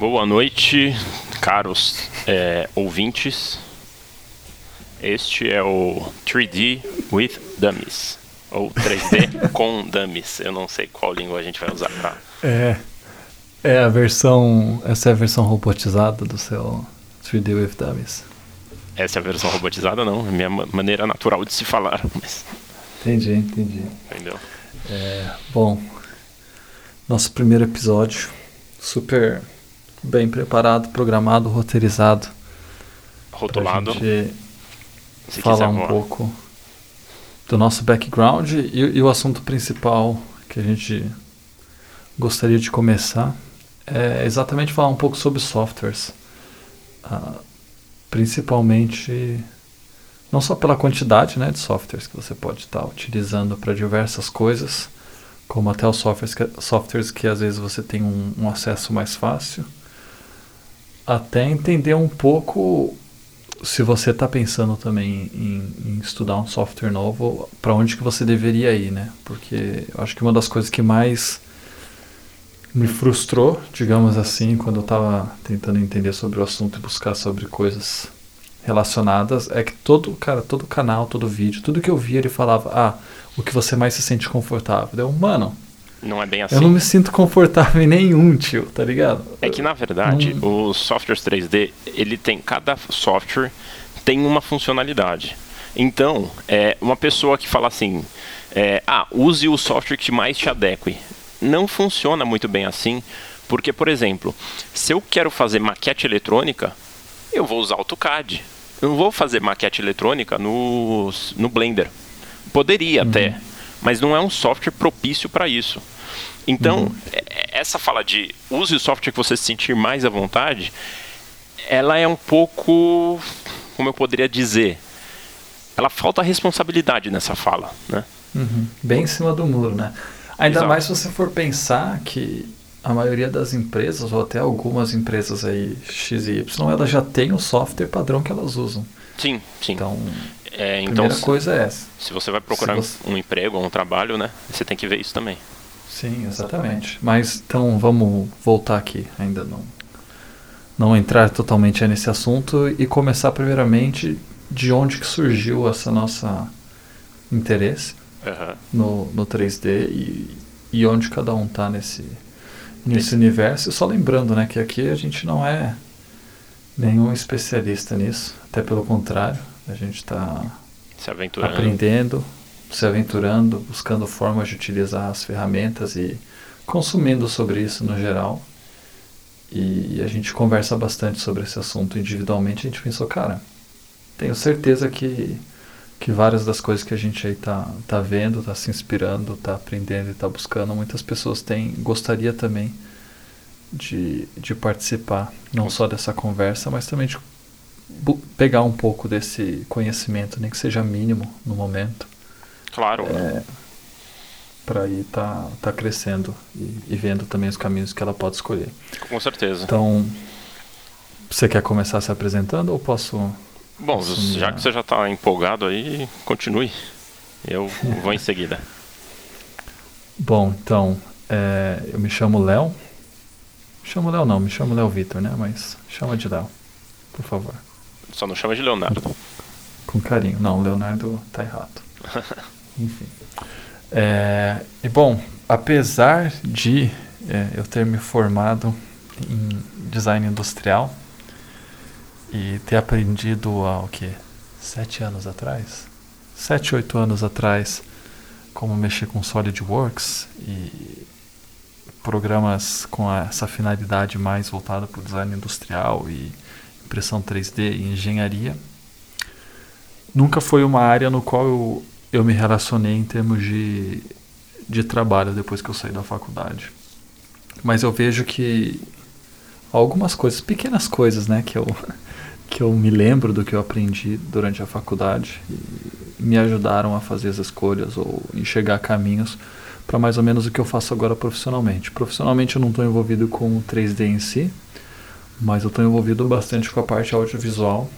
Boa noite, caros é, ouvintes. Este é o 3D with Dummies. Ou 3D com Dummies. Eu não sei qual língua a gente vai usar pra. É. É a versão. Essa é a versão robotizada do seu 3D with Dummies. Essa é a versão robotizada, não. É a minha maneira natural de se falar. Mas... Entendi, entendi. Entendeu? É, bom, nosso primeiro episódio, super bem preparado, programado, roteirizado. Rotulado. Gente falar um pouco do nosso background e, e, o assunto principal que a gente gostaria de começar é exatamente falar um pouco sobre softwares. Uh, principalmente não só pela quantidade né, de softwares que você pode estar utilizando para diversas coisas, como até os softwares que, softwares que às vezes você tem um, um acesso mais fácil, até entender um pouco se você está pensando também em, em, estudar um software novo, para onde que você deveria ir, né? Porque eu acho que uma das coisas que mais me frustrou, digamos assim, quando eu estava tentando entender sobre o assunto e buscar sobre coisas relacionadas, é que todo cara, todo canal, todo vídeo, tudo que eu via ele falava, ah, o que você mais se sente confortável. Deu, mano, não é bem assim. Eu não me sinto confortável em nenhum, tio, tá ligado? É que na verdade, não... os softwares 3D, ele tem cada software tem uma funcionalidade. Então, é, uma pessoa que fala assim, é, ah, use o software que mais te adeque. Não funciona muito bem assim, porque, por exemplo, se eu quero fazer maquete eletrônica, eu vou usar AutoCAD. Eu não vou fazer maquete eletrônica no, no Blender. Poderia uhum. até, mas não é um software propício para isso. Então, uhum. É, essa fala de use o software que você se sentir mais à vontade, ela é um pouco, como eu poderia dizer, ela falta responsabilidade nessa fala, né? Uhum. Bem em cima do muro, né? Ainda Exato. mais se você for pensar que a maioria das empresas, ou até algumas empresas aí, X e Y, elas já têm o software padrão que elas usam. Sim, sim. Então, é, a então, primeira coisa é essa. Se você vai procurar você... um emprego ou um trabalho, né, você tem que ver isso também. Sim, exatamente. Mas então vamos voltar aqui, ainda não não entrar totalmente nesse assunto e começar primeiramente de onde que surgiu essa nossa interesse uhum. no, no 3D e, e onde cada um está nesse nesse universo. Só lembrando, né, que aqui a gente não é nenhum especialista nisso, até pelo contrário, a gente está aprendendo, se aventurando, buscando formas de utilizar as ferramentas e consumindo sobre isso no geral. E a gente conversa bastante sobre esse assunto individualmente. A gente pensou, cara, tenho certeza que, que várias das coisas que a gente aí tá, tá vendo, tá se inspirando, tá aprendendo e tá buscando, muitas pessoas têm, gostaria também de, de participar, não só dessa conversa, mas também de pegar um pouco desse conhecimento, nem que seja mínimo no momento. Claro. É, para ir tá, tá crescendo e, e, vendo também os caminhos que ela pode escolher. Com certeza. Então, você quer começar se apresentando ou posso? Bom, já que você já está empolgado aí, continue. Eu vou em seguida. Bom, então, é, eu me chamo Léo. Me chamo Léo não, me chamo Léo Vitor, né? Mas chama de Léo, por favor. Só não chama de Leonardo. Com carinho. Não, Leonardo tá errado. Enfim. É, e bom, apesar de é, eu ter me formado em design industrial e ter aprendido há o que? Sete anos atrás? Sete, oito anos atrás como mexer com SolidWorks e programas com essa finalidade mais voltada para o design industrial e impressão 3D e engenharia. Nunca foi uma área no qual eu eu me relacionei em termos de, de trabalho depois que eu saí da faculdade. Mas eu vejo que algumas coisas, pequenas coisas, né, que eu, que eu me lembro do que eu aprendi durante a faculdade me ajudaram a fazer as escolhas ou enxergar caminhos para mais ou menos o que eu faço agora profissionalmente. Profissionalmente eu não estou envolvido com o 3D em si, mas eu estou envolvido bastante com a parte audiovisual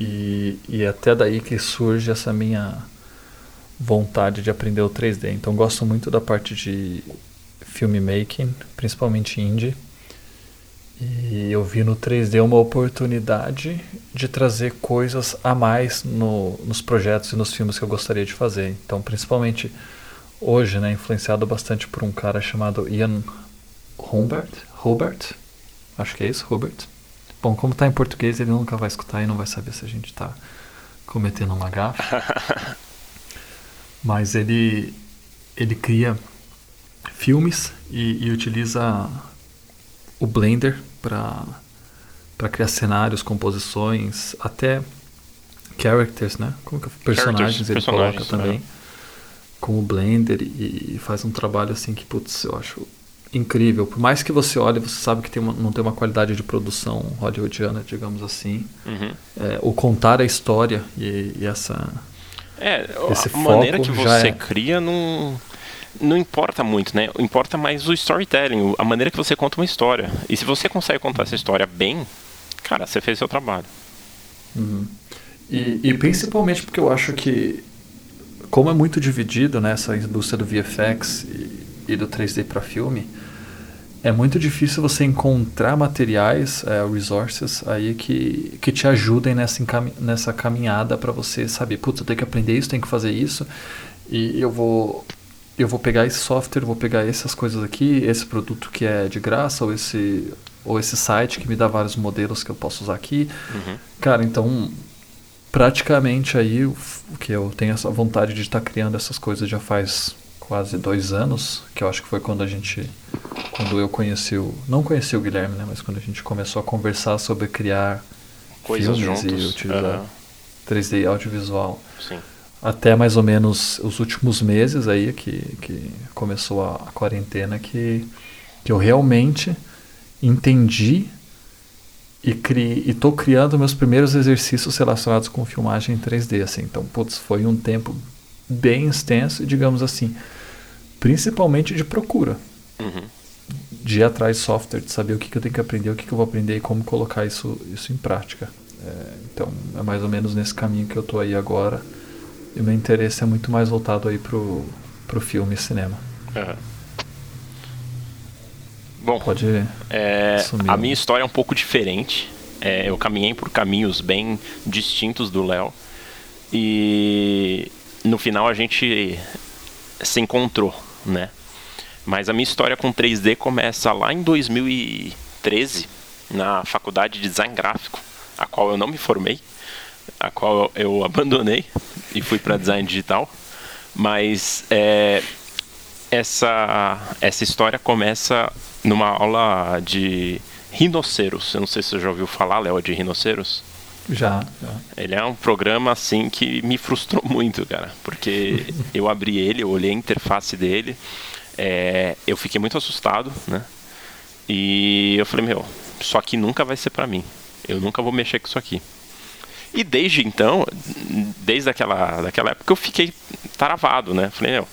e, e é até daí que surge essa minha vontade de aprender o 3D. Então gosto muito da parte de filmmaking, principalmente indie. E eu vi no 3D uma oportunidade de trazer coisas a mais no, nos projetos e nos filmes que eu gostaria de fazer. Então, principalmente hoje, né, influenciado bastante por um cara chamado Ian Humbert, Hubert, acho que é isso, Hubert. Bom, como está em português, ele nunca vai escutar e não vai saber se a gente está cometendo uma gafe. Mas ele, ele cria filmes e, e utiliza o Blender para para criar cenários, composições, até characters, né? Como que é? personagens ele personagens, coloca também é. com o Blender e, e, faz um trabalho assim que putz, eu acho incrível. Por mais que você olhe, você sabe que tem uma, não tem uma qualidade de produção hollywoodiana, digamos assim. Uhum. É, o contar a história e, e essa é, esse a maneira que você é... cria não não importa muito, né? Importa mais o storytelling, a maneira que você conta uma história. E se você consegue contar essa história bem, cara, você fez seu trabalho. Uhum. E, e, principalmente porque eu acho que, como é muito dividido né, indústria do VFX e, e do 3D para filme, é muito difícil você encontrar materiais, é, resources aí que, que te ajudem nessa, nessa caminhada para você saber, putz, eu tenho que aprender isso, tenho que fazer isso, e eu vou eu vou pegar esse software, vou pegar essas coisas aqui, esse produto que é de graça, ou esse, ou esse site que me dá vários modelos que eu posso usar aqui. Uhum. Cara, então, praticamente aí, o que eu tenho essa vontade de estar tá criando essas coisas já faz quase dois anos, que eu acho que foi quando a gente, quando eu conheci o, não conheci o Guilherme, né, mas quando a gente começou a conversar sobre criar coisas filmes juntos. e utilizar uhum. 3D audiovisual. Sim até mais ou menos os últimos meses aí que, que começou a, a quarentena que, que eu realmente entendi e cri, estou criando meus primeiros exercícios relacionados com filmagem em 3D assim então putz, foi um tempo bem extenso digamos assim principalmente de procura uhum. de ir atrás de software de saber o que, que eu tenho que aprender o que, que eu vou aprender e como colocar isso isso em prática é, então é mais ou menos nesse caminho que eu estou aí agora e meu interesse é muito mais voltado aí pro, pro filme e cinema. Uhum. Bom, Pode é, a minha história é um pouco diferente. É, eu caminhei por caminhos bem distintos do Léo. E no final a gente se encontrou, né? Mas a minha história com 3D começa lá em 2013, na faculdade de design gráfico, a qual eu não me formei a qual eu abandonei e fui para design digital. Mas é, essa, essa história começa numa aula de rinoceros. Eu não sei se você já ouviu falar, Léo, de rinoceros. Já, já. Ele é um programa assim que me frustrou muito, cara, porque eu abri ele, eu olhei a interface dele, é, eu fiquei muito assustado, né? E eu falei, meu, isso aqui nunca vai ser para mim. Eu nunca vou mexer com isso aqui. E desde então, desde aquela, daquela época, eu fiquei travado, né? Falei, meu,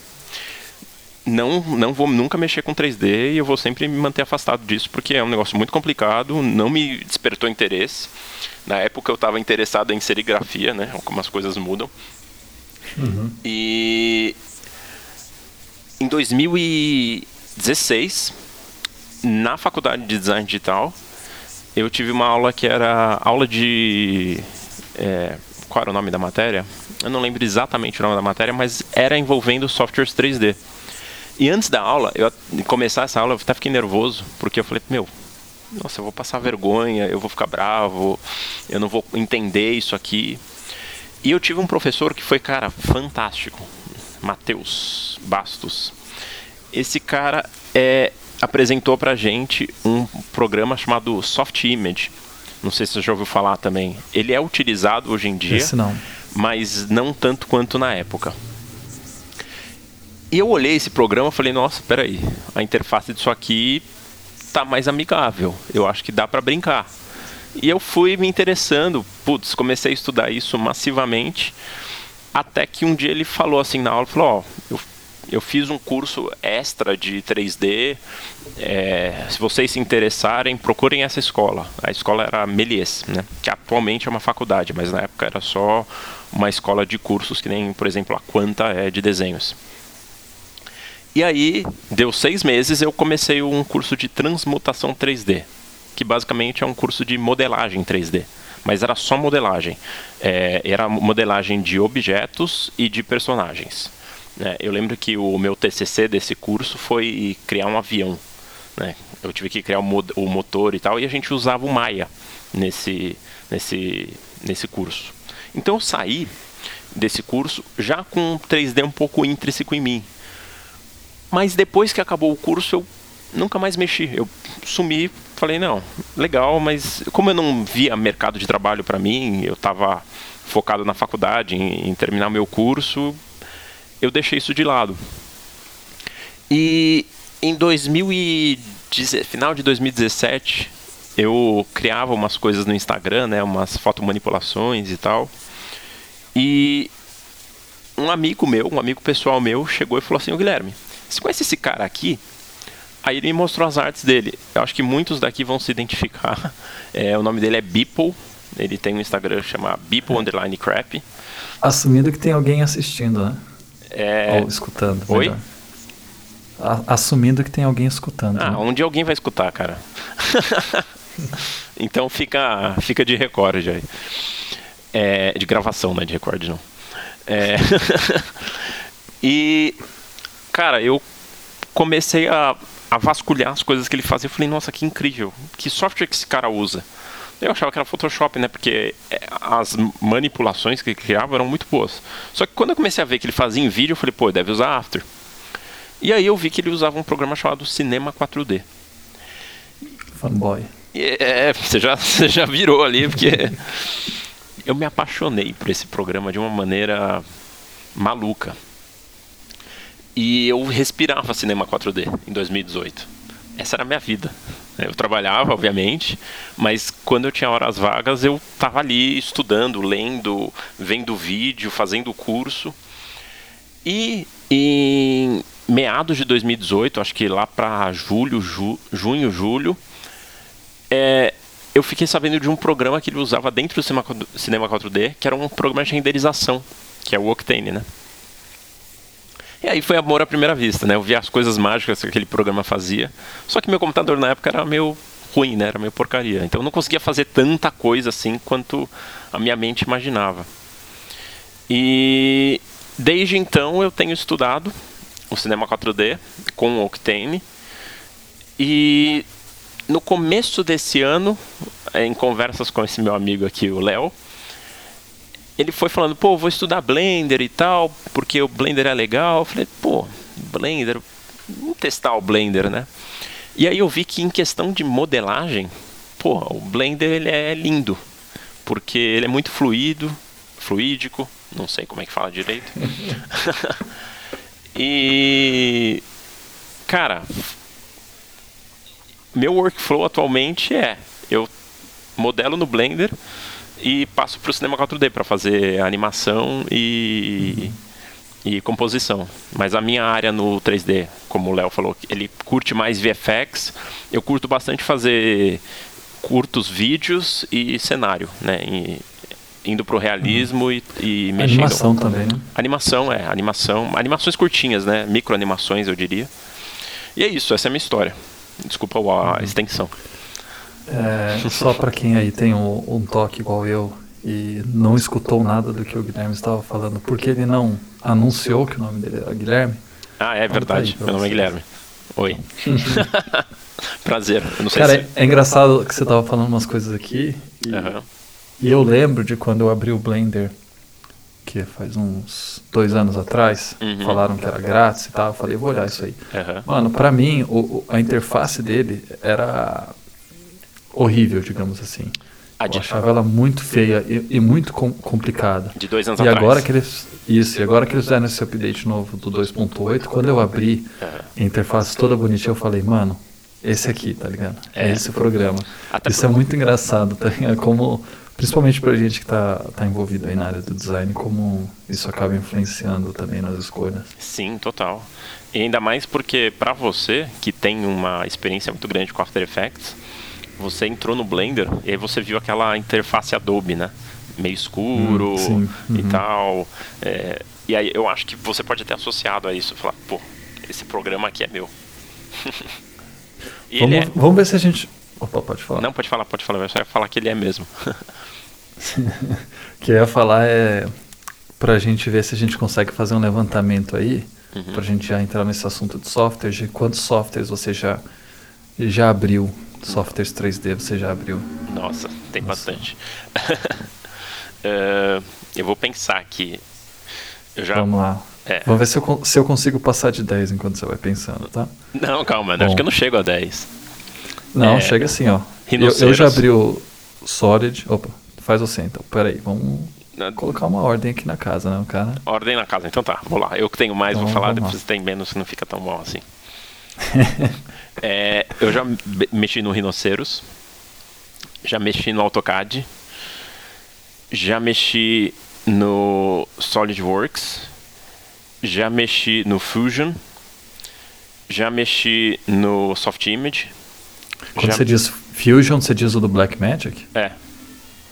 não, não vou nunca mexer com 3D e eu vou sempre me manter afastado disso, porque é um negócio muito complicado, não me despertou interesse. Na época eu estava interessado em serigrafia, né? Como as coisas mudam. Uhum. E em 2016, na faculdade de design digital, eu tive uma aula que era aula de é, qual era o nome da matéria? Eu não lembro exatamente o nome da matéria, mas era envolvendo softwares 3D. E antes da aula, eu começar essa aula, eu até fiquei nervoso, porque eu falei, meu, nossa, eu vou passar vergonha, eu vou ficar bravo, eu não vou entender isso aqui. E eu tive um professor que foi, cara, fantástico, Matheus Bastos. Esse cara é, apresentou pra gente um programa chamado Soft Image não sei se você já ouviu falar também. Ele é utilizado hoje em dia, não. mas não tanto quanto na época. Eu olhei esse programa e falei, nossa, peraí, a interface disso aqui tá mais amigável. Eu acho que dá para brincar. E eu fui me interessando, putz, comecei a estudar isso massivamente, até que um dia ele falou assim na aula, falou, ó, oh, eu eu fiz um curso extra de 3D. É, se vocês se interessarem, procurem essa escola. A escola era Melies, né? que atualmente é uma faculdade, mas na época era só uma escola de cursos, que nem, por exemplo, a Quanta é de desenhos. E aí, deu seis meses, eu comecei um curso de transmutação 3D. que basicamente é um curso de modelagem 3D. Mas era só modelagem. É, era modelagem de objetos e de personagens. É, eu lembro que o meu TCC desse curso foi criar um avião. Né? Eu tive que criar o, o motor e tal, e a gente usava o Maya nesse, nesse, nesse curso. Então eu saí desse curso já com 3D um pouco intrínseco em mim. Mas depois que acabou o curso, eu nunca mais mexi. Eu sumi, falei, não, legal, mas como eu não via mercado de trabalho para mim, eu estava focado na faculdade, em, em terminar meu curso, eu deixei isso de lado. E em 2010, final de 2017, eu criava umas coisas no Instagram, né, umas fotomanipulações e tal. E um amigo meu, um amigo pessoal meu, chegou e falou assim: "O Guilherme, você conhece esse cara aqui?" Aí ele me mostrou as artes dele. Eu acho que muitos daqui vão se identificar. É, o nome dele é Beeple. Ele tem um Instagram chamado Beeple Underline Crap. Assumindo que tem alguém assistindo, né? É... Ou escutando. Oi? Assumindo que tem alguém escutando. Ah, né? dia alguém vai escutar, cara. então fica, fica de recorde aí. É, de gravação, não é de recorde, não. É... e, cara, eu comecei a, a vasculhar as coisas que ele fazia. Eu falei, nossa, que incrível. Que software que esse cara usa? Eu achava que era Photoshop, né? Porque é, as manipulações que ele criava eram muito boas. Só que quando eu comecei a ver que ele fazia em vídeo, eu falei, pô, deve usar After. E aí eu vi que ele usava um programa chamado Cinema 4D. Fanboy. É, você já, você já virou ali, porque eu me apaixonei por esse programa de uma maneira maluca. E eu respirava cinema 4D em 2018. Essa era a minha vida. Eu trabalhava, obviamente, mas quando eu tinha horas vagas, eu estava ali estudando, lendo, vendo vídeo, fazendo curso. E em meados de 2018, acho que lá para julho, ju, junho, julho, é, eu fiquei sabendo de um programa que ele usava dentro do Cinema 4D, que era um programa de renderização, que é o Octane, né? E aí foi amor à primeira vista, né? Eu vi as coisas mágicas que aquele programa fazia. Só que meu computador na época era meio ruim, né? Era meio porcaria. Então eu não conseguia fazer tanta coisa assim quanto a minha mente imaginava. E desde então eu tenho estudado o cinema 4D com o Octane. E no começo desse ano, em conversas com esse meu amigo aqui, o Léo, ele foi falando, pô, vou estudar Blender e tal, porque o Blender é legal. Eu falei, pô, Blender, vamos testar o Blender, né? E aí eu vi que em questão de modelagem, pô, o Blender ele é lindo, porque ele é muito fluido, fluídico, não sei como é que fala direito. e cara, meu workflow atualmente é eu modelo no Blender e passo para o cinema 4D para fazer animação e, e composição. Mas a minha área no 3D, como o Léo falou, ele curte mais VFX. Eu curto bastante fazer curtos vídeos e cenário, né? E, indo pro realismo e, e mexendo. Animação também, né? Animação, é. Animação. Animações curtinhas, né? Microanimações, eu diria. E é isso, essa é a minha história. Desculpa a extensão. É, só para quem aí tem um, um, toque igual eu e não escutou nada do que o Guilherme estava falando, porque ele não anunciou que o nome dele era Guilherme. Ah, é verdade. Meu nome é Guilherme. Oi. Prazer. Cara, se... é, é, engraçado que você estava falando umas coisas aqui. E, uhum. e eu lembro de quando eu abri o Blender, que faz uns dois anos atrás, uhum. falaram que era grátis e tal. Eu falei, vou olhar isso aí. Uhum. Mano, para mim, o, a interface dele era horrível, digamos assim. Ah, eu achava ela muito feia e, e muito com, complicada. De dois anos e atrás. Agora que eles, isso, e agora que eles fizeram esse update novo do 2.8, quando eu abri a interface toda bonitinha, eu falei, mano, esse aqui, tá ligado? É, é esse o programa. Até isso por... é muito engraçado, tá ligado? Como, principalmente pra gente que tá, tá envolvido aí na área do design, como isso acaba influenciando também nas escolhas. Sim, total. E ainda mais porque para você, que tem uma experiência muito grande com After Effects, você entrou no Blender e aí você viu aquela interface Adobe, né? Meio escuro hum, e uhum. tal. É, e aí eu acho que você pode ter associado a isso, falar, pô, esse programa aqui é meu. vamos, é... vamos ver se a gente Opa, pode falar. Não, pode falar, pode falar. Eu só ia falar que ele é mesmo. o que eu ia falar é pra gente ver se a gente consegue fazer um levantamento aí, uhum. pra gente já entrar nesse assunto de softwares, de quantos softwares você já, já abriu, softwares 3D você já abriu. Nossa, tem Nossa. bastante. uh, eu vou pensar aqui. Eu já... Vamos lá. É. Vamos ver se eu, se eu consigo passar de 10 enquanto você vai pensando, tá? Não, calma, acho que eu não chego a 10. Não, é... chega assim, ó. Eu, eu, já abri o Solid. Opa, faz você então. Peraí, vamos colocar uma ordem aqui na casa, né, cara? Ordem na casa, então tá, vou lá. Eu que tenho mais, então, vou falar, depois você tem menos, não fica tão bom assim. é, eu já mexi no Rhinoceros, já mexi no AutoCAD, já mexi no SolidWorks, já mexi no Fusion, já mexi no SoftImage. Quando você diz Fusion, você diz o do Blackmagic? É.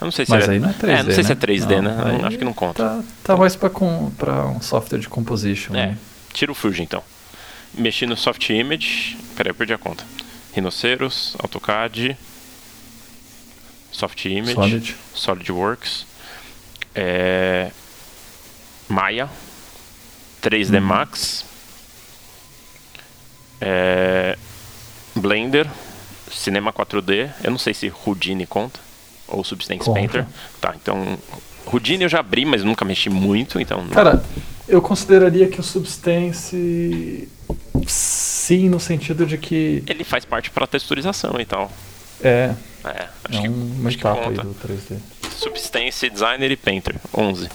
Eu não sei se Mas é... aí não é 3D, é, não sei né? se é 3D, não, né? Acho que não conta. Tá, tá mais pra, com, pra um software de composition. É, né? tira o Fusion então. Mexi no SoftImage. Peraí, eu perdi a conta. Rhinoceros, AutoCAD, SoftImage, Solid. SolidWorks, é, Maya, 3D uhum. Max, é, Blender, Cinema 4D. Eu não sei se Houdini conta ou Substance conta. Painter. Tá, então Houdini eu já abri, mas nunca mexi muito, então. Cara, eu consideraria que o Substance sim no sentido de que ele faz parte para texturização e tal. É. É, acho é que, uma acho etapa aí do 3D. Substance, Designer e Painter, 11.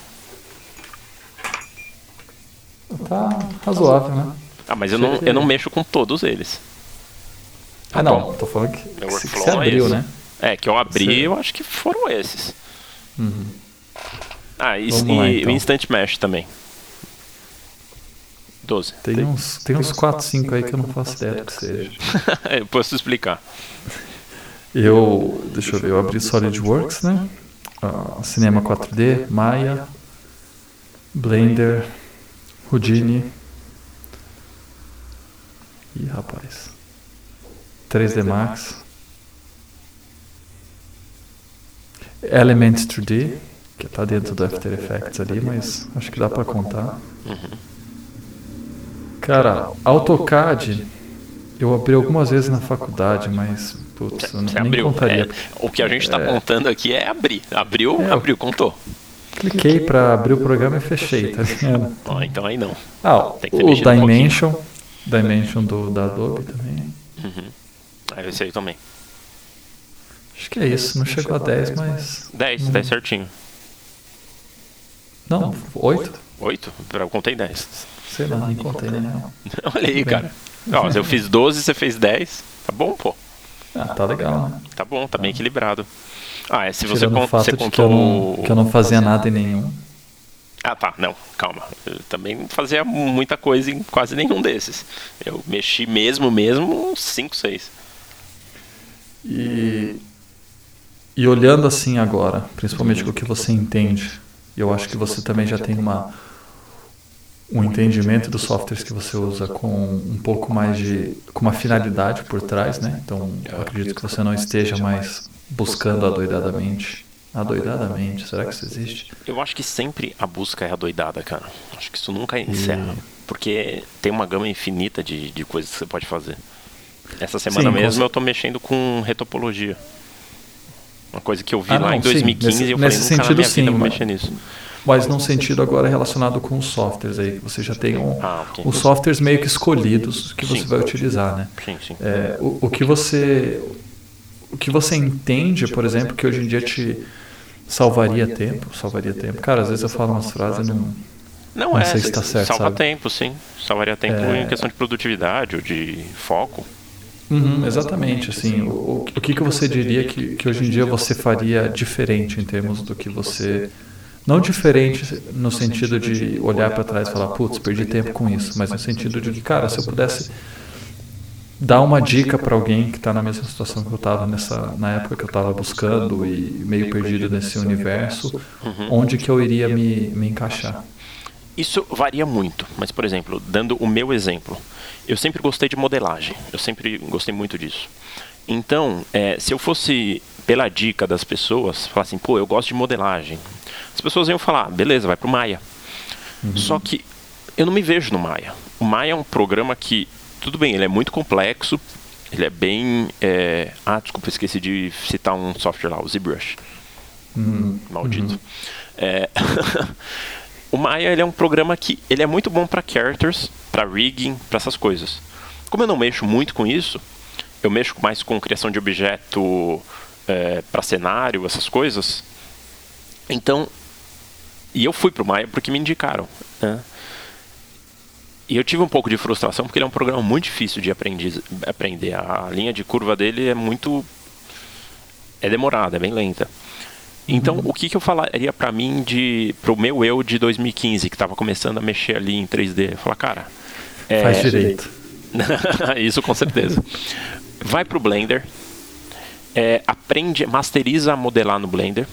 Tá razoável, né? Ah, mas eu não, eu não mexo com todos eles. Ah, não, tô falando que, que você abriu, é né? É, que eu abri, você... eu acho que foram esses. Uhum. Ah, e, lá, então. o Instant Mesh também. 12. Tem, tem uns, tem uns 4, 5 aí que eu não faço ideia do que seja. eu posso explicar. Eu, deixa eu ver, eu abri SolidWorks, né? Uh, Cinema 4D, Maya, Blender, Houdini. Ih, rapaz. 3D Max. Elements 3D, que está dentro do After Effects ali, mas acho que dá para contar. Cara, AutoCAD eu abri algumas vezes na faculdade, mas putz, eu nem abriu. contaria. É, o que a gente está é... contando aqui é abrir. Abriu, é, abriu, contou. Cliquei para abrir o programa e fechei, tá vendo? Oh, então aí não. Ah, o Dimension, um Dimension do, da Adobe também. Uhum. Ah, esse aí também. Acho que é isso, não chegou a 10, mas. 10, 10 certinho. Não, 8? 8? Eu contei 10. Sei lá, nem contei, né? Olha aí, cara. Ó, eu fiz 12, você fez 10. Tá bom, pô. Ah, tá legal, né? Tá bom, tá bem equilibrado. Ah, é, se você, con você contou. Que eu, não, que eu não fazia nada em nenhum. Ah, tá. Não, calma. Eu também não fazia muita coisa em quase nenhum desses. Eu mexi mesmo, mesmo, uns 5, 6. E, e olhando assim agora, principalmente com o que você entende, eu acho que você também já tem uma um entendimento dos softwares que você usa com um pouco mais de com uma finalidade por trás, né? Então, eu acredito que você não esteja mais buscando adoidadamente. Adoidadamente, será que isso existe? Eu acho que sempre a busca é adoidada, cara. Acho que isso nunca encerra. Porque tem uma gama infinita de, de coisas que você pode fazer. Essa semana sim, mesmo eu estou mexendo com retopologia. Uma coisa que eu vi ah, lá não, em 2015 sim. nesse, e eu falei, nunca sentido, na minha vida sim, vou mexer nisso. Mas num sentido agora relacionado com os softwares aí. Você já tem um, ah, okay. os softwares meio que escolhidos que você vai utilizar, né? Sim, sim. É, o, o que você o que você entende, por exemplo, que hoje em dia te salvaria tempo, salvaria tempo. Cara, às vezes eu falo umas frases e não não, não é, sei se está certo, salva sabe? tempo, sim. Salvaria tempo é... em questão de produtividade ou de foco. Uhum, exatamente, assim, o, o que, que você diria que, que hoje em dia você faria diferente em termos do que você não diferente no sentido de olhar para trás e falar, putz, perdi tempo com isso, mas no sentido de que, cara, se eu pudesse dar uma dica para alguém que está na mesma situação que eu estava nessa na época que eu estava buscando e meio perdido nesse universo, uhum. onde que eu iria me, me encaixar? Isso varia muito, mas por exemplo, dando o meu exemplo, eu sempre gostei de modelagem, eu sempre gostei muito disso. Então, é, se eu fosse pela dica das pessoas, falar assim, pô, eu gosto de modelagem. As pessoas iam falar, beleza, vai pro Maya. Uhum. Só que eu não me vejo no Maya. O Maya é um programa que, tudo bem, ele é muito complexo, ele é bem. É... Ah, desculpa, esqueci de citar um software lá, o ZBrush. Uhum. Maldito. Uhum. É... o Maya ele é um programa que ele é muito bom para characters, para rigging, para essas coisas. Como eu não mexo muito com isso, eu mexo mais com criação de objeto é, para cenário, essas coisas. Então, e eu fui para o Maia porque me indicaram. Né? E eu tive um pouco de frustração porque ele é um programa muito difícil de aprender. aprender. A linha de curva dele é muito. é demorada, é bem lenta. Então, uhum. o que, que eu falaria para mim de pro meu eu de 2015 que estava começando a mexer ali em 3D? Eu falar, cara, é... faz direito. Isso com certeza. Vai pro Blender, é, aprende, masteriza a modelar no Blender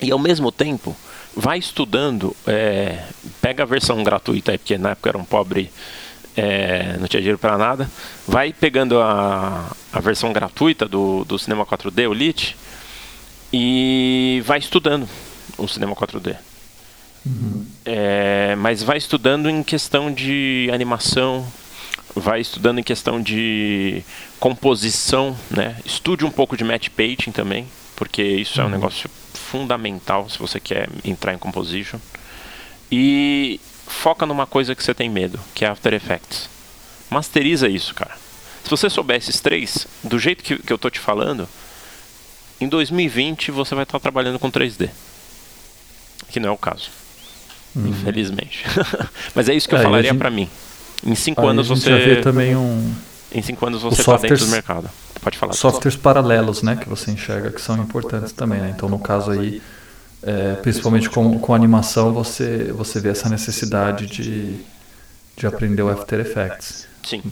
e ao mesmo tempo vai estudando, é, pega a versão gratuita, porque na época era um pobre, é, não tinha dinheiro para nada, vai pegando a, a versão gratuita do, do Cinema 4D, o Lite, e vai estudando o Cinema 4D. Uhum. É, mas vai estudando em questão de animação, vai estudando em questão de composição, né? Estude um pouco de match painting também, porque isso uhum. é um uhum. negócio fundamental se você quer entrar em composition. E foca numa coisa que você tem medo, que é After Effects. Masteriza isso, cara. Se você souber esses três, do jeito que, que eu tô te falando, em 2020 você vai estar trabalhando com 3D. Que não é o caso. Uhum. Infelizmente. Mas é isso que eu é, falaria gente... para mim. Em cinco Aí anos você. Já vê também um. Em cinco anos você está dentro do mercado. Pode falar. Softwares paralelos, né, que você enxerga que são importantes também, né? Então no caso aí, é, principalmente com, com animação, você você vê essa necessidade de, de aprender o After Effects. Sim,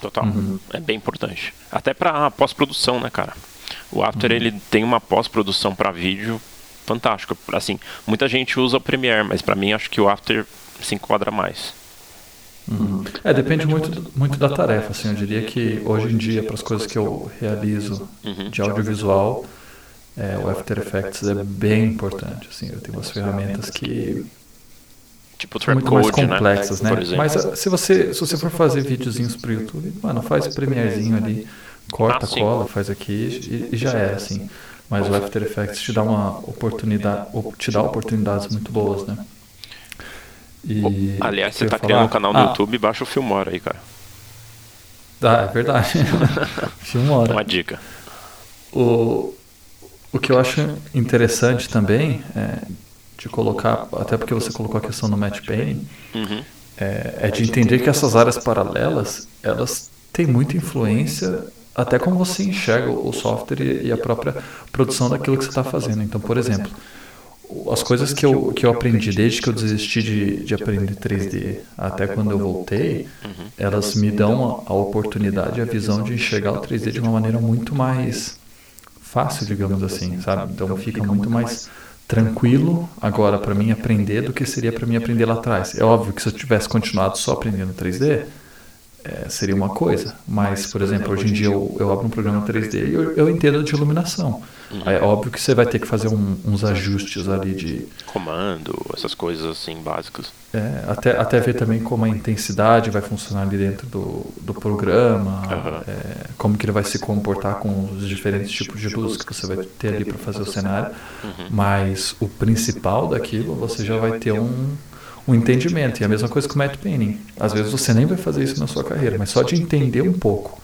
total. Uhum. É bem importante. Até para pós-produção, né, cara? O After uhum. ele tem uma pós-produção para vídeo fantástico. Assim, muita gente usa o Premiere, mas para mim acho que o After se enquadra mais. Uhum. É, depende muito, muito da tarefa. Assim, eu diria que hoje em dia, para as coisas que eu realizo uhum. de audiovisual, é, o After Effects é bem importante. Assim, eu tenho umas ferramentas que tipo são muito mais né? complexas, né? né? Mas se você, se você for fazer videozinhos para o YouTube, mano, faz o Premierezinho ali, corta, ah, cola, faz aqui e, e já é assim. Mas o After Effects te dá uma oportunidade, te dá oportunidades muito boas, né? E Aliás, você tá criando um canal no ah, YouTube, baixa o Filmora aí, cara. Ah, é verdade. Filmora. Uma dica. O, o que eu acho interessante também é de colocar, até porque você colocou a questão do match painting, uhum. é, é, de entender que essas áreas paralelas, elas têm muita influência até como você enxerga o software e a própria produção daquilo que você está fazendo. Então, por exemplo, as coisas que eu, que eu aprendi desde que eu desisti de, de aprender 3D até quando eu voltei, elas me dão a, a oportunidade, a visão de enxergar o 3D de uma maneira muito mais fácil, digamos assim, sabe? Então fica muito mais tranquilo agora para mim aprender do que seria para mim aprender lá atrás. É óbvio que se eu tivesse continuado só aprendendo 3D, é, seria uma coisa. Mas, por exemplo, hoje em dia eu, eu abro um programa 3D e eu, eu entendo de iluminação. Uhum. É óbvio que você vai ter que fazer um, uns ajustes ali de. Comando, essas coisas assim básicas. É, até, até ver também como a intensidade vai funcionar ali dentro do, do programa, uhum. é, como que ele vai se comportar com os diferentes tipos de luz que você vai ter ali para fazer o cenário. Uhum. Mas o principal daquilo você já vai ter um um entendimento. E a mesma coisa com o Matt Painting. Às vezes você nem vai fazer isso na sua carreira, mas só de entender um pouco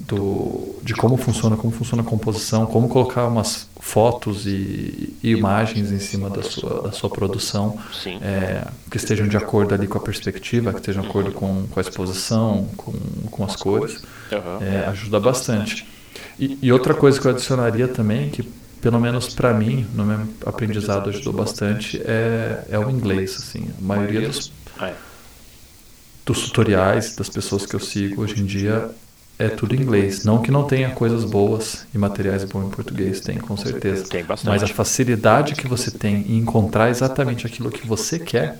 do, de como funciona, como funciona a composição, como colocar umas fotos e, e imagens em cima da sua, da sua produção é, que estejam de acordo ali com a perspectiva, que estejam de acordo com, com a exposição, com, com as cores, é, ajuda bastante. E, e outra coisa que eu adicionaria também, que pelo menos para mim, no meu aprendizado ajudou bastante, é, é o inglês. Assim. A maioria dos, dos tutoriais das pessoas que eu sigo hoje em dia é tudo em inglês. Não que não tenha coisas boas e materiais bons em português, tem com certeza. Tem bastante. Mas a facilidade que você tem em encontrar exatamente aquilo que você quer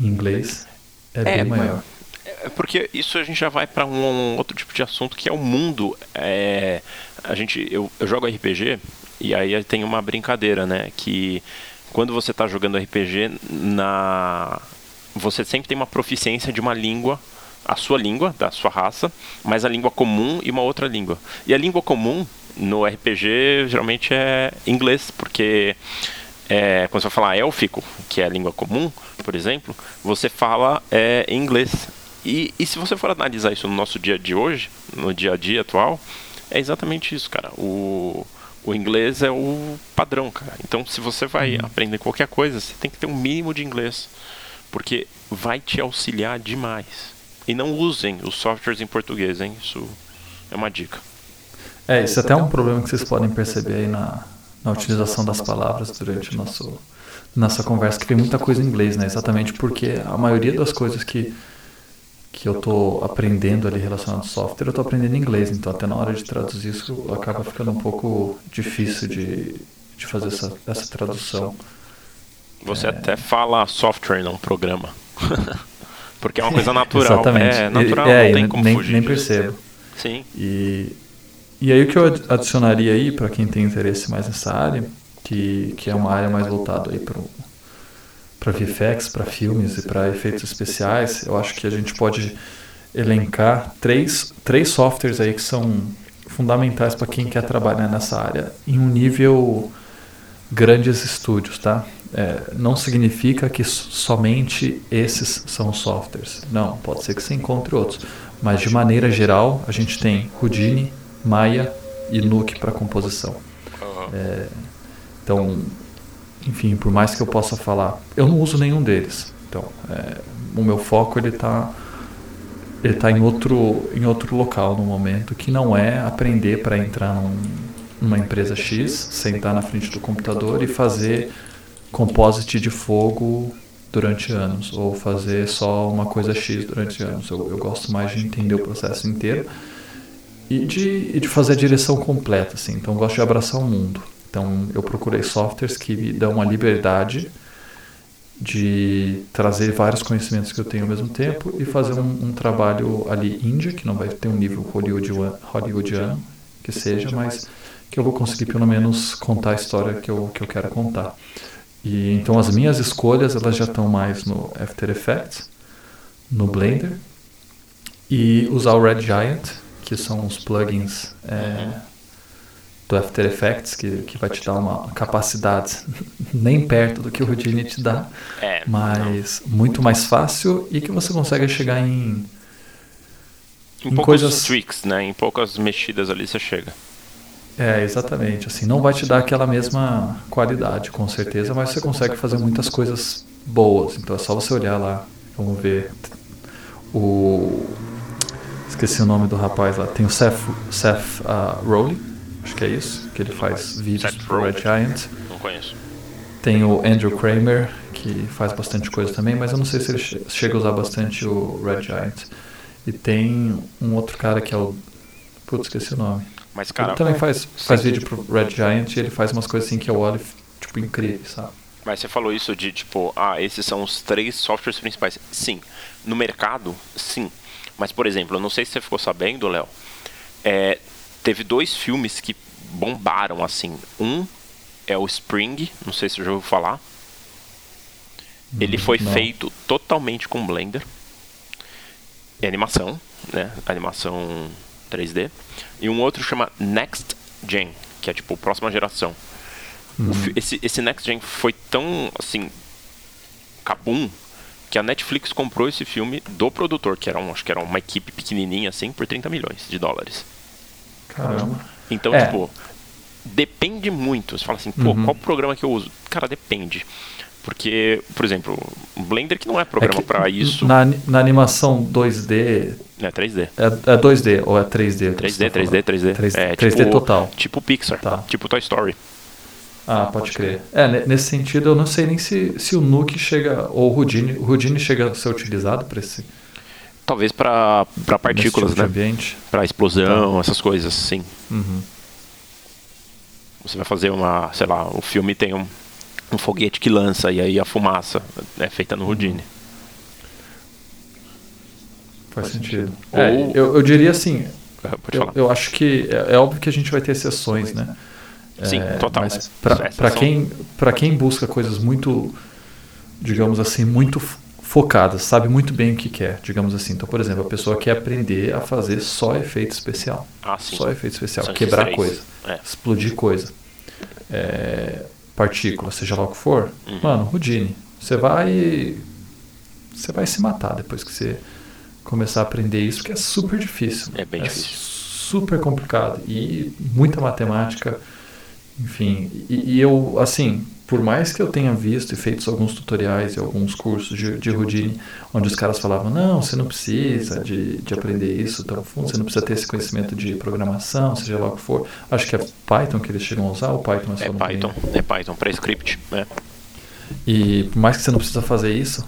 em inglês é, é bem maior. É porque isso a gente já vai para um, um, outro tipo de assunto que é o mundo. É, a gente, eu, eu jogo RPG e aí tem uma brincadeira, né? Que quando você está jogando RPG, na você sempre tem uma proficiência de uma língua, a sua língua, da sua raça, mas a língua comum e uma outra língua. E a língua comum no RPG geralmente é inglês, porque é, quando você vai falar élfico, que é a língua comum, por exemplo, você fala é, inglês. E, e se você for analisar isso no nosso dia de hoje, no dia a dia atual, é exatamente isso, cara. O, o inglês é o padrão, cara. Então, se você vai uhum. aprender qualquer coisa, você tem que ter um mínimo de inglês, porque vai te auxiliar demais. E não usem os softwares em português, hein? Isso é uma dica. É, isso é até um problema que vocês podem perceber aí na, na utilização das palavras durante nosso, nossa conversa, que tem muita coisa em inglês, né? Exatamente porque a maioria das coisas que que eu estou aprendendo ali relacionado ao software, eu estou aprendendo inglês, então até na hora de traduzir isso acaba ficando um pouco difícil de, de fazer essa, essa tradução. Você é... até fala software, não programa. Porque é uma coisa natural. Exatamente. É natural, é, não tem como nem, fugir. Nem percebo. Sim. E, e aí o que eu adicionaria aí, para quem tem interesse mais nessa área, que, que é uma área mais voltada aí para para VFX, para filmes e para efeitos especiais, eu acho que a gente pode elencar três, três softwares aí que são fundamentais para quem quer trabalhar nessa área em um nível grandes estúdios, tá? É, não significa que somente esses são softwares. Não, pode ser que você encontre outros. Mas de maneira geral, a gente tem Houdini, Maya e Nuke para composição. É, então, enfim, por mais que eu possa falar, eu não uso nenhum deles. Então, é, o meu foco ele está ele tá em outro em outro local no momento que não é aprender para entrar num, numa empresa X, sentar na frente do computador e fazer composite de fogo durante anos ou fazer só uma coisa X durante anos. Eu, eu gosto mais de entender o processo inteiro e de, e de fazer a direção completa, assim. Então, gosto de abraçar o mundo. Então, eu procurei softwares que me dão a liberdade de trazer vários conhecimentos que eu tenho ao mesmo tempo e fazer um, um trabalho ali índia, que não vai ter um nível hollywoodiano, hollywoodiano que seja, mas que eu vou conseguir pelo menos contar a história que eu, que eu quero contar. E então as minhas escolhas elas já estão mais no After Effects, no Blender e usar o Red Giant, que são os plugins é, do After Effects, que, que vai te dar uma capacidade nem perto do que o Houdini te dá, é, mas muito mais fácil e que você consegue chegar em. Em, em coisas tweaks, né? Em poucas mexidas ali você chega. É, exatamente. Assim, não vai te dar aquela mesma qualidade, com certeza, mas você consegue fazer muitas coisas boas. Então é só você olhar lá. Vamos ver. O. Esqueci o nome do rapaz lá. Tem o Seth, Seth uh, Rowley Acho que é isso, que ele faz vídeos pro Red Giant. Não conheço. Tem o Andrew Kramer, que faz bastante coisa também, mas eu não sei se ele chega a usar bastante o Red Giant. E tem um outro cara que é o. Putz, esqueci o nome. Mas, cara, ele também faz, faz vídeo pro Red Giant e ele faz umas coisas assim que eu olho, tipo, incríveis, sabe? Mas você falou isso de tipo, ah, esses são os três softwares principais. Sim. No mercado, sim. Mas, por exemplo, eu não sei se você ficou sabendo, Léo. É, teve dois filmes que bombaram assim. Um é o Spring, não sei se você já ouviu falar. Ele foi não. feito totalmente com Blender. É animação, né? Animação 3D. E um outro chama Next Gen, que é tipo próxima geração. Uhum. Esse, esse Next Gen foi tão assim. Cabum que a Netflix comprou esse filme do produtor, que era um, acho que era uma equipe pequenininha assim, por 30 milhões de dólares. Caramba. Então, é. tipo, depende muito. Você fala assim, pô, uhum. qual programa que eu uso? Cara, depende. Porque, por exemplo, o Blender que não é programa é para isso. Na, na animação 2D. É 3D. É, é 2D ou é 3D? 3D, 3D, 3D. 3D, é, 3D tipo, total. Tipo Pixar, tá. tipo Toy Story. Ah, pode crer. É, nesse sentido, eu não sei nem se, se o Nuke chega, ou o Houdini, o Houdini chega a ser utilizado para esse Talvez para partículas, tipo né? ambiente. Para explosão, tá. essas coisas, sim. Uhum. Você vai fazer uma, sei lá, o filme tem um, um foguete que lança e aí a fumaça é feita no Houdini. Faz, sentido. É, eu, eu diria assim, Pode eu, falar. eu acho que é, é óbvio que a gente vai ter exceções, né? Sim, É, total. Mas para quem, pra quem busca coisas muito, digamos assim, muito focadas, sabe muito bem o que quer, digamos assim. Então, por exemplo, a pessoa quer aprender a fazer só efeito especial. Ah. Só efeito especial. São quebrar coisa. É. Explodir coisa. É, partícula, seja lá o que for. Uhum. Mano, Houdini. Você vai. Você vai se matar depois que você começar a aprender isso, que é super difícil. É bem difícil. Super complicado. E muita matemática. Enfim. E, e eu, assim, por mais que eu tenha visto e feito alguns tutoriais e alguns cursos de, de Houdini, onde os caras falavam, não, você não precisa de, de aprender isso tão fundo, você não precisa ter esse conhecimento de programação, seja lá o que for. Acho que é Python que eles chegam a usar, ou Python é só É Python, é Python para script, né? E por mais que você não precisa fazer isso,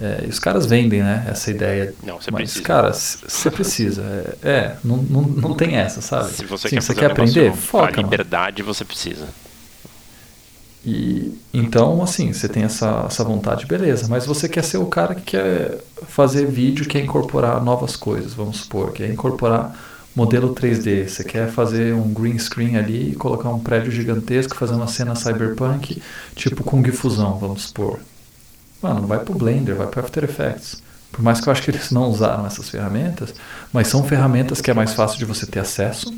é, e os caras vendem, né, essa ideia. Não, você Mas, precisa. cara, você precisa. É, é, não, não, não tem essa, sabe? Se você Sim, quer você quer aprender, foca, mano. liberdade, você precisa. E então, assim, você tem essa, essa vontade, beleza, mas você quer ser o cara que quer fazer vídeo, quer incorporar novas coisas, vamos supor, quer incorporar modelo 3D, você quer fazer um green screen ali, colocar um prédio gigantesco, fazer uma cena cyberpunk, tipo Kung Fusão, vamos supor. Mano, vai pro Blender, vai pro After Effects. Por mais que eu acho que eles não usaram essas ferramentas, mas são ferramentas que é mais fácil de você ter acesso.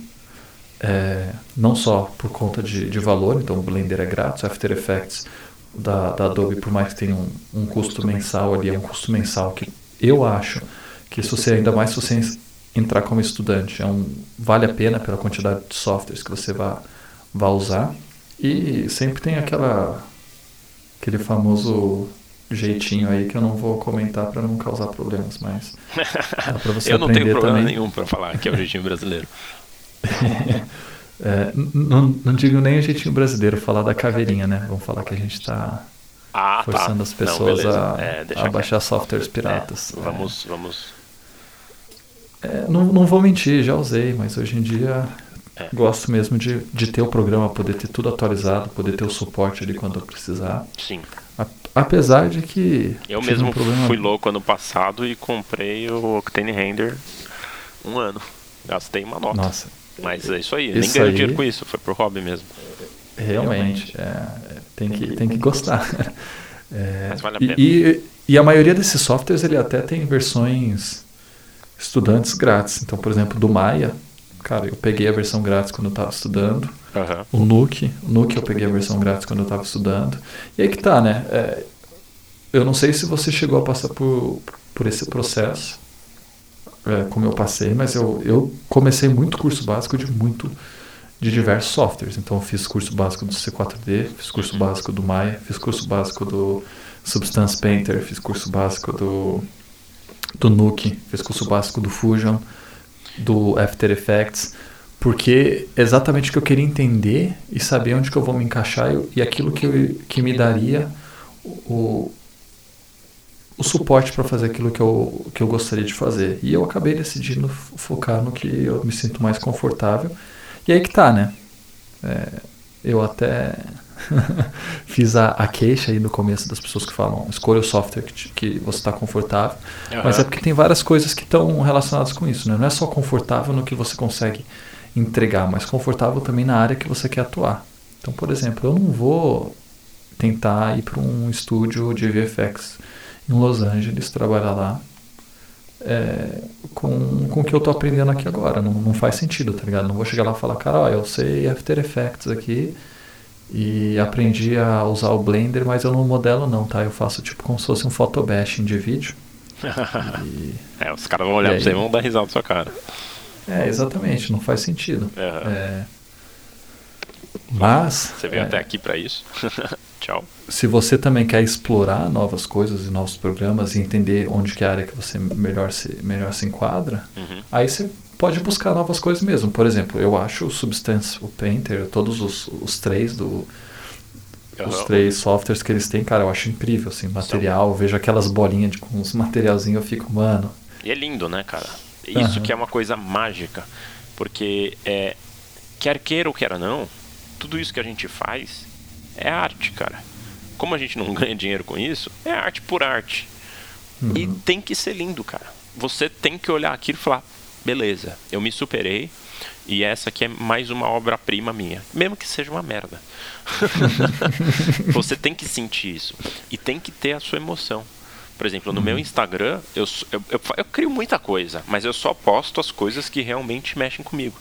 É, não só por conta de, de valor, então o Blender é grátis, After Effects da, da Adobe, por mais que tenha um, um custo mensal ali, é um custo mensal que eu acho que se você, ainda mais se você entrar como estudante, é um, vale a pena pela quantidade de softwares que você vai, vai usar. E sempre tem aquela aquele famoso jeitinho aí que eu não vou comentar para não causar problemas, mas dá pra você Eu não tenho problema também. nenhum para falar que é o jeitinho brasileiro. É, não, não digo nem o jeitinho brasileiro falar da caveirinha, né? Vamos falar que a gente está Ah, forçando tá. as Não, pessoas beleza. a, É, a baixar softwares piratas. É, vamos, vamos. É, não, não vou mentir, já usei, mas hoje em dia É. gosto mesmo de, de ter o programa, poder ter tudo atualizado, poder ter o suporte ali quando eu precisar. Sim. Apesar de que. Eu mesmo um problema... fui louco ano passado e comprei o Octane Render um ano. Gastei uma nota. Nossa, Mas é isso aí. Nem Isso ganhei aí- dinheiro com isso. Foi pro hobby mesmo. realmente. é, é, tem, que, tem que gostar. É, Mas vale a e- pena. E, e a maioria desses softwares ele até tem versões estudantes grátis. Então, por exemplo, do Maya, cara, eu peguei a versão grátis quando eu estava estudando. Aham. O Nuke, o Nuke eu peguei a versão grátis quando eu estava estudando. E aí que tá, né? É, eu não sei se você chegou a passar por, por esse processo, é, como eu passei, mas eu, eu comecei muito curso básico de muito de diversos softwares. Então eu fiz curso básico do C4D, fiz curso básico do Maya, fiz curso básico do Substance Painter, fiz curso básico do do Nuke, fiz curso básico do Fusion, do After Effects, porque exatamente o que eu queria entender e saber onde que eu vou me encaixar e, e aquilo que, eu- que me daria o, o suporte para fazer aquilo que eu, que eu gostaria de fazer. E eu acabei decidindo focar no que eu me sinto mais confortável. E aí que tá, né? É, eu até fiz a, a queixa aí no começo das pessoas que falam escolha o software que, te- que você está confortável. Mas é porque tem várias coisas que estão relacionadas com isso, né? Não é só confortável no que você consegue entregar, mas confortável também na área que você quer atuar. Então, por exemplo, eu não vou tentar ir para um estúdio de VFX em Los Angeles, trabalhar lá é, com, com o que eu tô aprendendo aqui agora. Não, não faz sentido, tá ligado? Não vou chegar lá e falar, cara, ó, eu sei After Effects aqui e aprendi a usar o Blender, mas eu não modelo não, tá? Eu faço tipo como se fosse um photobashing de vídeo. E- É, os caras vão olhar E pra você e vão dar risada na sua cara. É, exatamente, não faz sentido. Aham. É, mas Você veio é, até aqui pra isso. Tchau. Se você também quer explorar novas coisas e novos programas e entender onde que é a área que você melhor se, melhor se enquadra, Uhum. aí você pode buscar novas coisas mesmo. Por exemplo, eu acho o Substance, o Painter, todos os, os três do os três softwares que eles têm, cara, eu acho incrível assim, material, vejo aquelas bolinhas de, com os materialzinhos, eu fico, mano, E é lindo, né, cara? Isso Aham. que é uma coisa mágica. Porque é, quer queira ou quer não, tudo isso que a gente faz é arte, cara. Como a gente não ganha dinheiro com isso, é arte por arte. E tem que ser lindo, cara. você tem que olhar aquilo e falar: beleza, eu me superei. E essa aqui é mais uma obra-prima minha, mesmo que seja uma merda. você tem que sentir isso e tem que ter a sua emoção. Por exemplo, no meu uhum. Instagram, eu, eu, eu, eu crio muita coisa, mas eu só posto as coisas que realmente mexem comigo.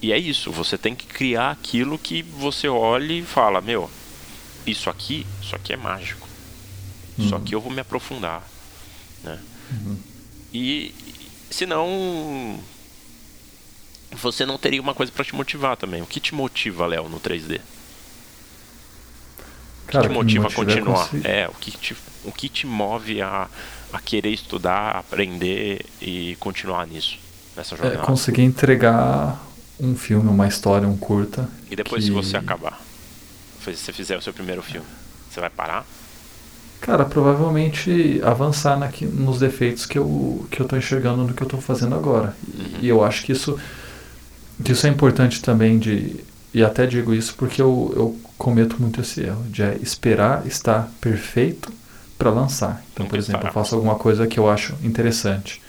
E é isso, você tem que criar aquilo que você olha e fala, meu, isso aqui, isso aqui é mágico. Uhum. Isso aqui eu vou me aprofundar. Né? Uhum. E senão você não teria uma coisa para te motivar também. O que te motiva, Léo, no 3D? O que Cara, te motiva que a continuar? É, o que te, o que te move a, a querer estudar, aprender e continuar nisso, nessa é jornada? É conseguir entregar um filme, uma história, um curta. E depois, que... se você acabar, você fizer o seu primeiro filme, você vai parar? Cara, provavelmente avançar naqui, nos defeitos que eu, que eu tô enxergando no que eu estou fazendo agora. Uhum. E eu acho que isso, que isso é importante também de. E até digo isso porque eu, eu cometo muito esse erro, de é esperar estar perfeito para lançar. Então, por exemplo, eu faço alguma coisa que eu acho interessante.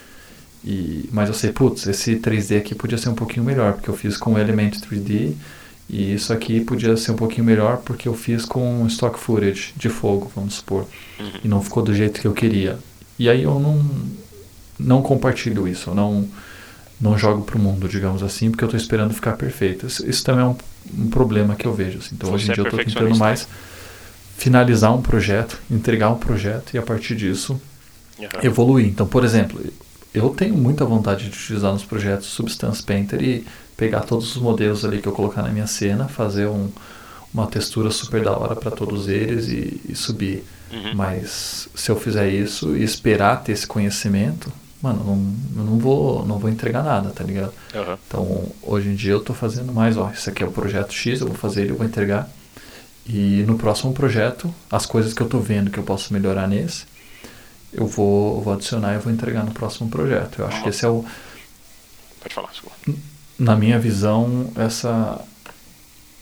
E, mas eu sei, putz, esse 3D aqui podia ser um pouquinho melhor, porque eu fiz com Element 3D, e isso aqui podia ser um pouquinho melhor porque eu fiz com stock footage de fogo, vamos supor, uhum. e não ficou do jeito que eu queria. E aí eu não, não compartilho isso, eu não, não jogo pro mundo, digamos assim, porque eu estou esperando ficar perfeito. Isso, isso também é um, um, problema que eu vejo. Assim. Então Você hoje em é dia eu estou tentando mais finalizar um projeto, entregar um projeto e a partir disso uhum. evoluir. Então, por exemplo, eu tenho muita vontade de utilizar nos projetos Substance Painter e pegar todos os modelos ali que eu colocar na minha cena, fazer um, uma textura super da hora para todos eles e, e subir. Uhum. Mas se eu fizer isso e esperar ter esse conhecimento, mano, não, não vou, não vou entregar nada, tá ligado? Uhum. Então, hoje em dia eu tô fazendo mais, ó, isso aqui é o projeto X, eu vou fazer ele, eu vou entregar. E no próximo projeto, as coisas que eu tô vendo que eu posso melhorar nesse, eu vou, vou adicionar e vou entregar no próximo projeto. Eu acho que esse é o. Pode falar, desculpa. Na minha visão, essa.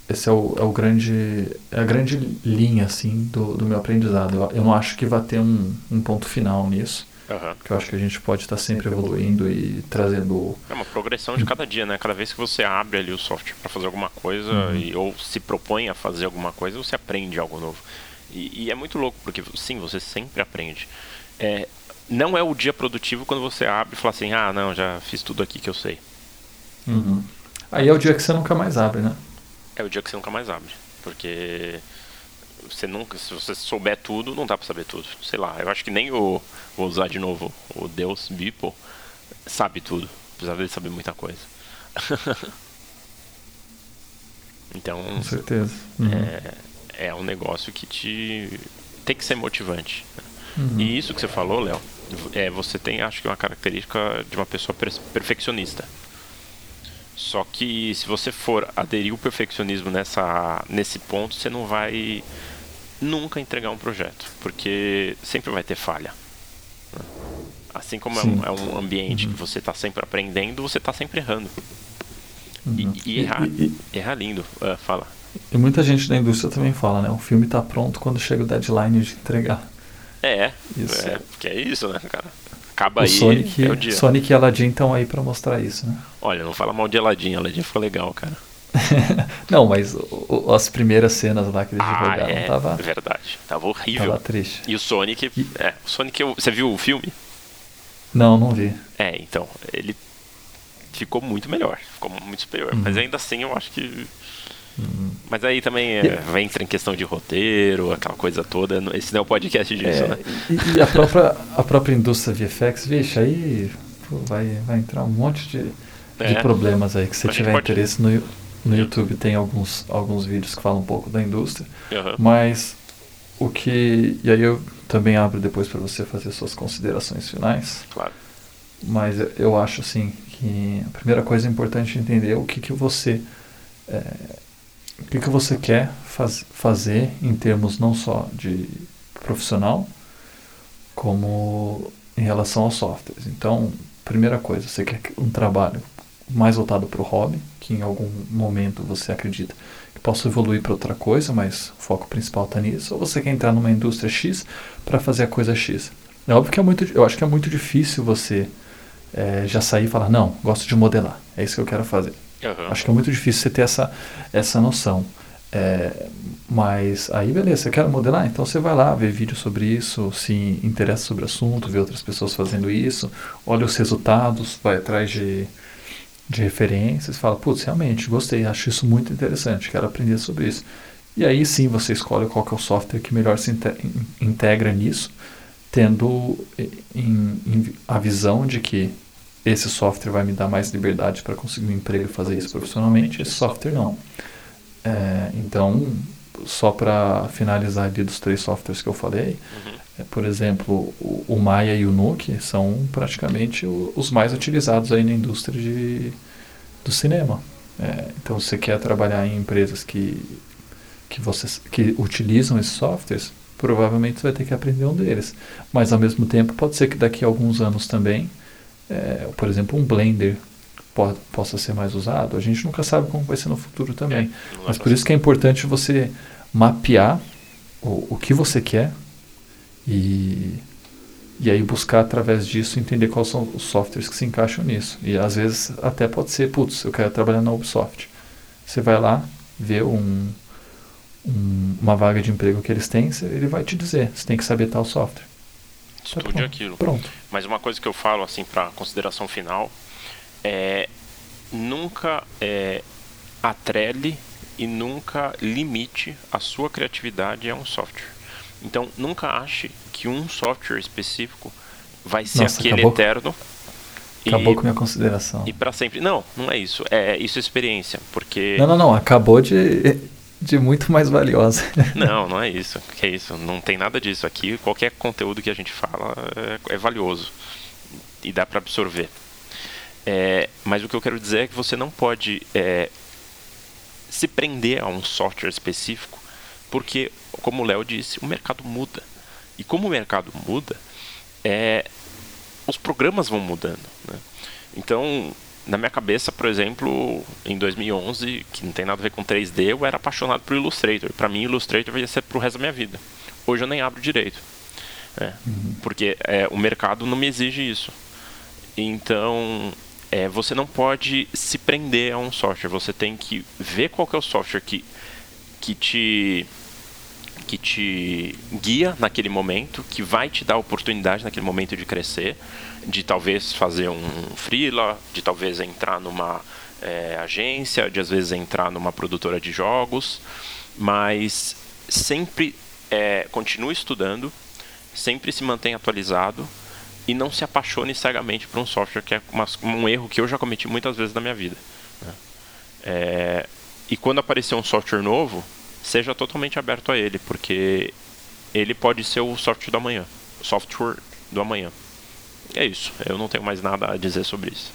Esse é o, é o grande. É a grande linha, assim, do, do meu aprendizado. Eu, eu não acho que vai ter um, um ponto final nisso. Uhum. Que eu acho que a gente pode estar sempre evoluindo e trazendo. É uma progressão de cada dia, né? Cada vez que você abre ali o software para fazer alguma coisa uhum. e, ou se propõe a fazer alguma coisa, você aprende algo novo. E, e, é muito louco, porque sim, você sempre aprende é, não é o dia produtivo quando você abre e fala assim, ah, não, já fiz tudo aqui que eu sei. Uhum. Aí é o dia que você nunca mais abre, né? É o dia que você nunca mais abre. Porque você nunca, se você souber tudo, não dá pra saber tudo. Sei lá, eu acho que nem o. Vou usar de novo o Deus Beeple sabe tudo. Apesar dele saber muita coisa. então. Com certeza. Uhum. É, é um negócio que te. tem que ser motivante. Né? Uhum. E isso que você falou, Léo, é, você tem, acho que, uma característica de uma pessoa perfeccionista. Só que se você for aderir o perfeccionismo nessa, nesse ponto, você não vai nunca entregar um projeto, porque sempre vai ter falha. Né? Assim como é um, é um, ambiente uhum. que você está sempre aprendendo, você está sempre errando. Uhum. E, e, errar, e, e, errar lindo. Uh, fala. E muita gente da indústria também fala, né? O filme está pronto quando chega o deadline de entregar. É, isso. é, porque é isso, né, cara? Acaba o aí, Sonic, é o dia. Sonic e Aladdin estão aí para mostrar isso, né? Olha, não fala mal de Aladdin, Aladdin ficou legal, cara. não, mas o, as primeiras cenas lá que eles ah, divulgaram é, tava. verdade, tava horrível. Tava triste. E o Sonic. E... É, o Sonic, você viu o filme? Não, não vi. É, então, ele ficou muito melhor, ficou muito superior. Uhum. Mas ainda assim eu acho que mas aí também é, entra em questão de roteiro, aquela coisa toda. Esse não é o podcast disso, é, né? E, e, a, própria, a própria indústria VFX, vixe, aí pô, vai, vai entrar um monte de, é. de problemas aí. Que se tiver pode... interesse no, no YouTube, tem alguns, alguns vídeos que falam um pouco da indústria. Uhum. Mas o que. E aí eu também abro depois para você fazer suas considerações finais. Claro. Mas eu acho assim que a primeira coisa importante é entender o que, que você. É, o que, que você quer faz, fazer em termos não só de profissional, como em relação aos softwares. Então, primeira coisa, você quer um trabalho mais voltado para o hobby, que em algum momento você acredita que possa evoluir para outra coisa, mas o foco principal está nisso, ou você quer entrar numa indústria X para fazer a coisa X. É óbvio que é muito, eu acho que é muito difícil você é, já sair e falar, não, gosto de modelar, é isso que eu quero fazer. Uhum. Acho que é muito difícil você ter essa, essa noção. É, mas aí beleza, você quer modelar? Então você vai lá ver vídeo sobre isso, se interessa sobre o assunto, vê outras pessoas fazendo isso, olha os resultados, vai atrás de, de referências, fala, putz, realmente, gostei, acho isso muito interessante, quero aprender sobre isso. E aí sim você escolhe qual é o software que melhor se integra nisso, tendo em, em a visão de que esse software vai me dar mais liberdade para conseguir um emprego e fazer isso profissionalmente, esse software não. É, então, só para finalizar ali dos três softwares que eu falei, uhum. é, por exemplo, o, o, Maya e o Nuke são praticamente o, os mais utilizados aí na indústria de, do cinema. É, então, se você quer trabalhar em empresas que, que, vocês, que utilizam esses softwares, provavelmente você vai ter que aprender um deles. Mas, ao mesmo tempo, pode ser que daqui a alguns anos também, é, por exemplo, um Blender po possa ser mais usado, a gente nunca sabe como vai ser no futuro também. É, Mas por isso que é importante você mapear o, o que você quer e, e aí buscar através disso entender quais são os softwares que se encaixam nisso. E às vezes até pode ser, putz, eu quero trabalhar na Ubisoft. Você vai lá, vê um, um, uma vaga de emprego que eles têm, ele vai te dizer, você tem que saber tal software. Estude tá aquilo. Pronto. Mas uma coisa que eu falo assim para consideração final é, nunca é, atrele e nunca limite a sua criatividade a um software. Então, nunca ache que um software específico vai ser Nossa, aquele acabou, eterno. Acabou e, com minha consideração. E para sempre. Não, não é isso. É isso é experiência, porque Não, não, não, acabou de de muito mais valiosa. Não, não é isso. Que é isso? Não tem nada disso aqui. Qualquer conteúdo que a gente fala é, é valioso e dá para absorver. É, mas o que eu quero dizer é que você não pode é, se prender a um software específico, porque, como o Léo disse, o mercado muda. E como o mercado muda, é, os programas vão mudando. Né? Então, na minha cabeça, por exemplo, em 2011, que não tem nada a ver com 3D, eu era apaixonado por Illustrator. Para mim, Illustrator ia ser pro resto da minha vida. Hoje eu nem abro direito. Né? Uhum. Porque é, o mercado não me exige isso. Então, é, você não pode se prender a um software. Você tem que ver qual é o software que, que te que te guia naquele momento, que vai te dar a oportunidade naquele momento de crescer, de talvez fazer um freela, de talvez entrar numa é, agência, de às vezes entrar numa produtora de jogos, mas sempre é, continue estudando, sempre se mantenha atualizado e não se apaixone cegamente por um software, que é uma, um erro que eu já cometi muitas vezes na minha vida. É, e quando aparecer um software novo, seja totalmente aberto a ele, porque ele pode ser o software do amanhã, software do amanhã. É isso, eu não tenho mais nada a dizer sobre isso.